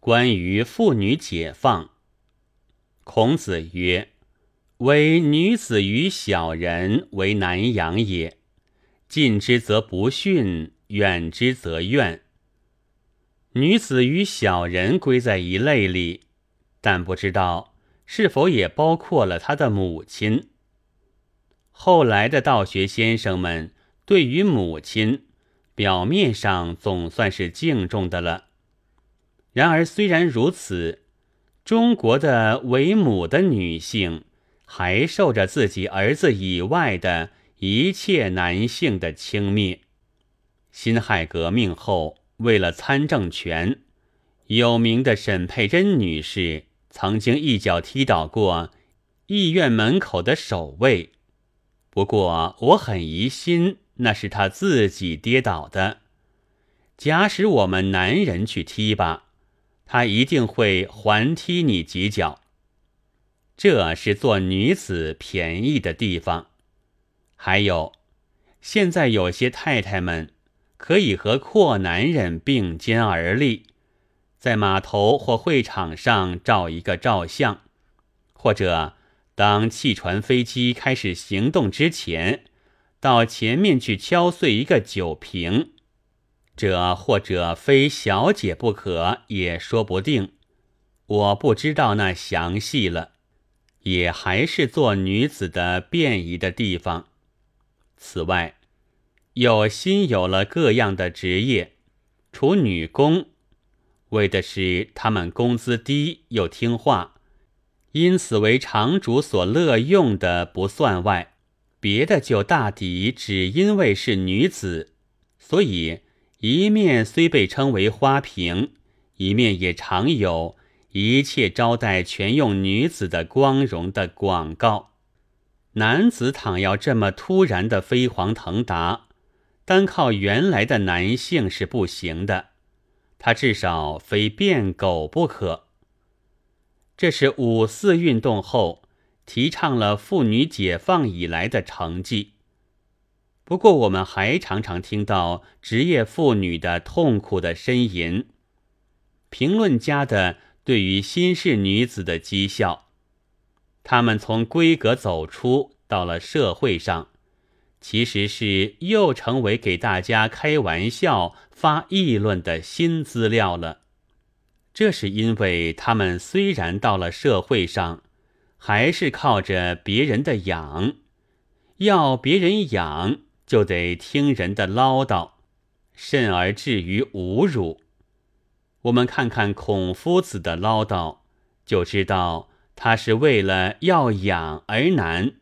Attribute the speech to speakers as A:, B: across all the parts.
A: 关于妇女解放。孔子曰：“唯女子与小人为难养也，近之则不逊，远之则怨。女子与小人归在一类里，但不知道是否也包括了他的母亲。后来的道学先生们对于母亲，表面上总算是敬重的了。”然而，虽然如此，中国的为母的女性还受着自己儿子以外的一切男性的轻蔑。辛亥革命后，为了参政权，有名的沈佩珍女士曾经一脚踢倒过议院门口的守卫。不过，我很疑心那是她自己跌倒的。假使我们男人去踢吧。他一定会还踢你几脚，这是做女子便宜的地方。还有，现在有些太太们可以和阔男人并肩而立，在码头或会场上照一个照相，或者当汽船、飞机开始行动之前，到前面去敲碎一个酒瓶。这或者非小姐不可，也说不定。我不知道那详细了，也还是做女子的便宜的地方。此外，有新有了各样的职业，除女工，为的是他们工资低又听话，因此为厂主所乐用的不算外，别的就大抵只因为是女子，所以。一面虽被称为花瓶，一面也常有一切招待全用女子的光荣的广告。男子倘要这么突然的飞黄腾达，单靠原来的男性是不行的，他至少非变狗不可。这是五四运动后提倡了妇女解放以来的成绩。不过，我们还常常听到职业妇女的痛苦的呻吟，评论家的对于新式女子的讥笑。她们从闺阁走出，到了社会上，其实是又成为给大家开玩笑、发议论的新资料了。这是因为她们虽然到了社会上，还是靠着别人的养，要别人养。就得听人的唠叨，甚而至于侮辱。我们看看孔夫子的唠叨，就知道他是为了要养而难，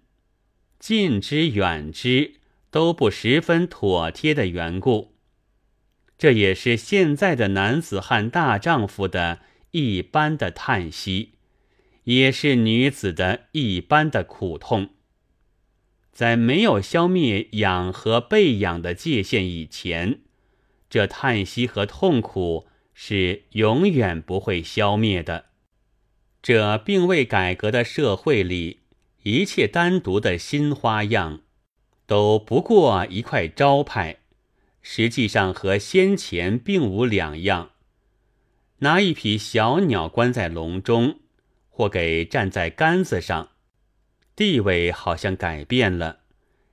A: 近之远之都不十分妥帖的缘故。这也是现在的男子汉大丈夫的一般的叹息，也是女子的一般的苦痛。在没有消灭养和被养的界限以前，这叹息和痛苦是永远不会消灭的。这并未改革的社会里，一切单独的新花样，都不过一块招牌，实际上和先前并无两样。拿一匹小鸟关在笼中，或给站在杆子上。地位好像改变了，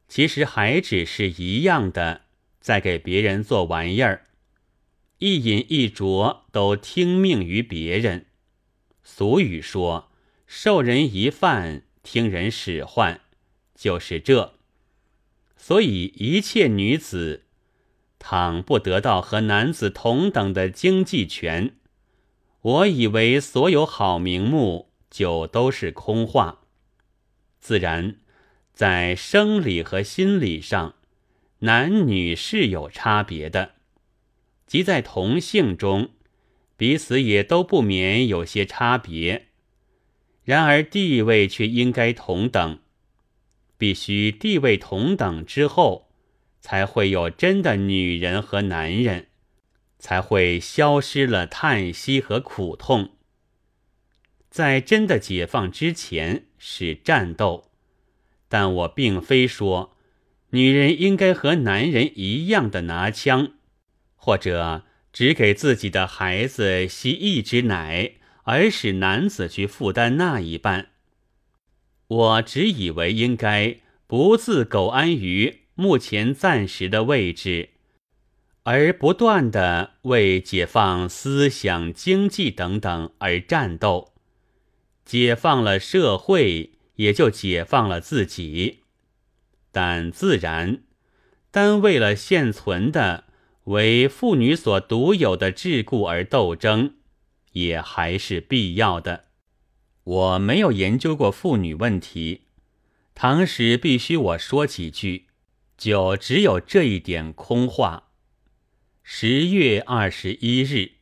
A: 其实还只是一样的，在给别人做玩意儿，一饮一啄都听命于别人。俗语说：“受人一饭，听人使唤”，就是这。所以一切女子，倘不得到和男子同等的经济权，我以为所有好名目就都是空话。自然，在生理和心理上，男女是有差别的；即在同性中，彼此也都不免有些差别。然而地位却应该同等，必须地位同等之后，才会有真的女人和男人，才会消失了叹息和苦痛。在真的解放之前。是战斗，但我并非说女人应该和男人一样的拿枪，或者只给自己的孩子吸一支奶，而使男子去负担那一半。我只以为应该不自苟安于目前暂时的位置，而不断的为解放思想、经济等等而战斗。解放了社会，也就解放了自己。但自然，单为了现存的为妇女所独有的桎梏而斗争，也还是必要的。我没有研究过妇女问题，唐时必须我说几句，就只有这一点空话。十月二十一日。